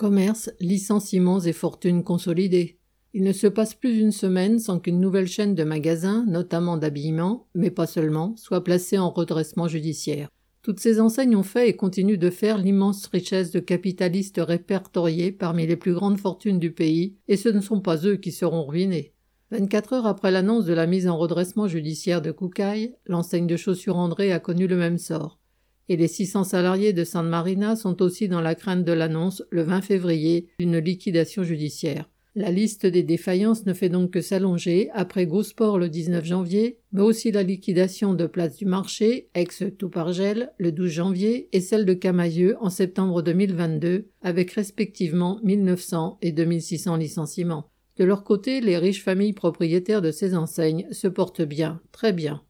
Commerce, licenciements et fortunes consolidées. Il ne se passe plus une semaine sans qu'une nouvelle chaîne de magasins, notamment d'habillement, mais pas seulement, soit placée en redressement judiciaire. Toutes ces enseignes ont fait et continuent de faire l'immense richesse de capitalistes répertoriés parmi les plus grandes fortunes du pays, et ce ne sont pas eux qui seront ruinés. 24 heures après l'annonce de la mise en redressement judiciaire de Koukaï, l'enseigne de chaussures André a connu le même sort. Et les 600 salariés de San Marina sont aussi dans la crainte de l'annonce, le 20 février, d'une liquidation judiciaire. La liste des défaillances ne fait donc que s'allonger après Gosport le 19 janvier, mais aussi la liquidation de Place du Marché, ex-Toupargel, le 12 janvier, et celle de Camailleux en septembre 2022, avec respectivement 1900 et 2600 licenciements. De leur côté, les riches familles propriétaires de ces enseignes se portent bien, très bien.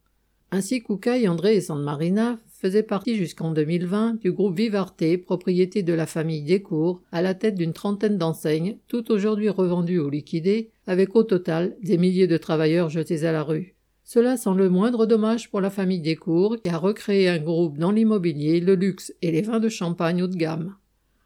Ainsi Koukaï, André et San Marina faisait partie jusqu'en 2020 du groupe Vivarte, propriété de la famille Descours, à la tête d'une trentaine d'enseignes, toutes aujourd'hui revendues ou liquidées, avec au total des milliers de travailleurs jetés à la rue. Cela sans le moindre dommage pour la famille Descours, qui a recréé un groupe dans l'immobilier, le luxe et les vins de champagne haut de gamme.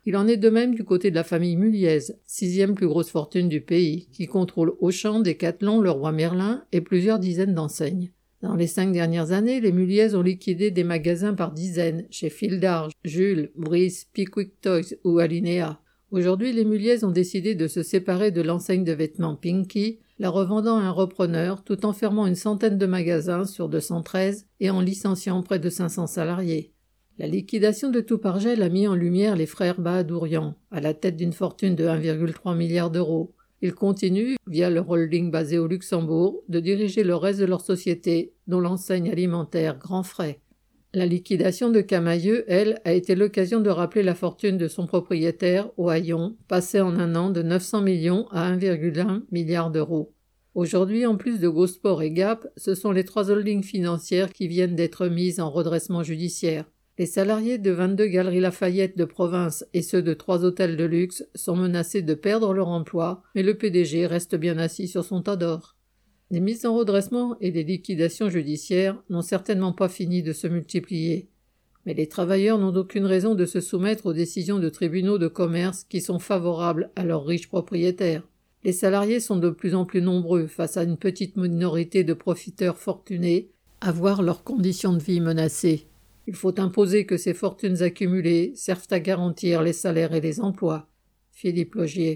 Il en est de même du côté de la famille Muliez, sixième plus grosse fortune du pays, qui contrôle Auchan, Decathlon, le roi Merlin et plusieurs dizaines d'enseignes. Dans les cinq dernières années, les Muliez ont liquidé des magasins par dizaines, chez Fildar, Jules, Brice, Pickwick Toys ou Alinea. Aujourd'hui, les Muliez ont décidé de se séparer de l'enseigne de vêtements Pinky, la revendant à un repreneur tout en fermant une centaine de magasins sur 213 et en licenciant près de 500 salariés. La liquidation de Toupargel a mis en lumière les frères Bahadourian, à la tête d'une fortune de 1,3 milliard d'euros. Ils continuent, via leur holding basé au Luxembourg, de diriger le reste de leur société, dont l'enseigne alimentaire Grand Frais. La liquidation de Camailleux, elle, a été l'occasion de rappeler la fortune de son propriétaire, Hayon, passée en un an de 900 millions à 1,1 milliard d'euros. Aujourd'hui, en plus de Gosport et Gap, ce sont les trois holdings financières qui viennent d'être mises en redressement judiciaire. Les salariés de 22 galeries Lafayette de province et ceux de trois hôtels de luxe sont menacés de perdre leur emploi, mais le PDG reste bien assis sur son tas d'or. Les mises en redressement et les liquidations judiciaires n'ont certainement pas fini de se multiplier. Mais les travailleurs n'ont aucune raison de se soumettre aux décisions de tribunaux de commerce qui sont favorables à leurs riches propriétaires. Les salariés sont de plus en plus nombreux face à une petite minorité de profiteurs fortunés à voir leurs conditions de vie menacées. Il faut imposer que ces fortunes accumulées servent à garantir les salaires et les emplois. Philippe Logier.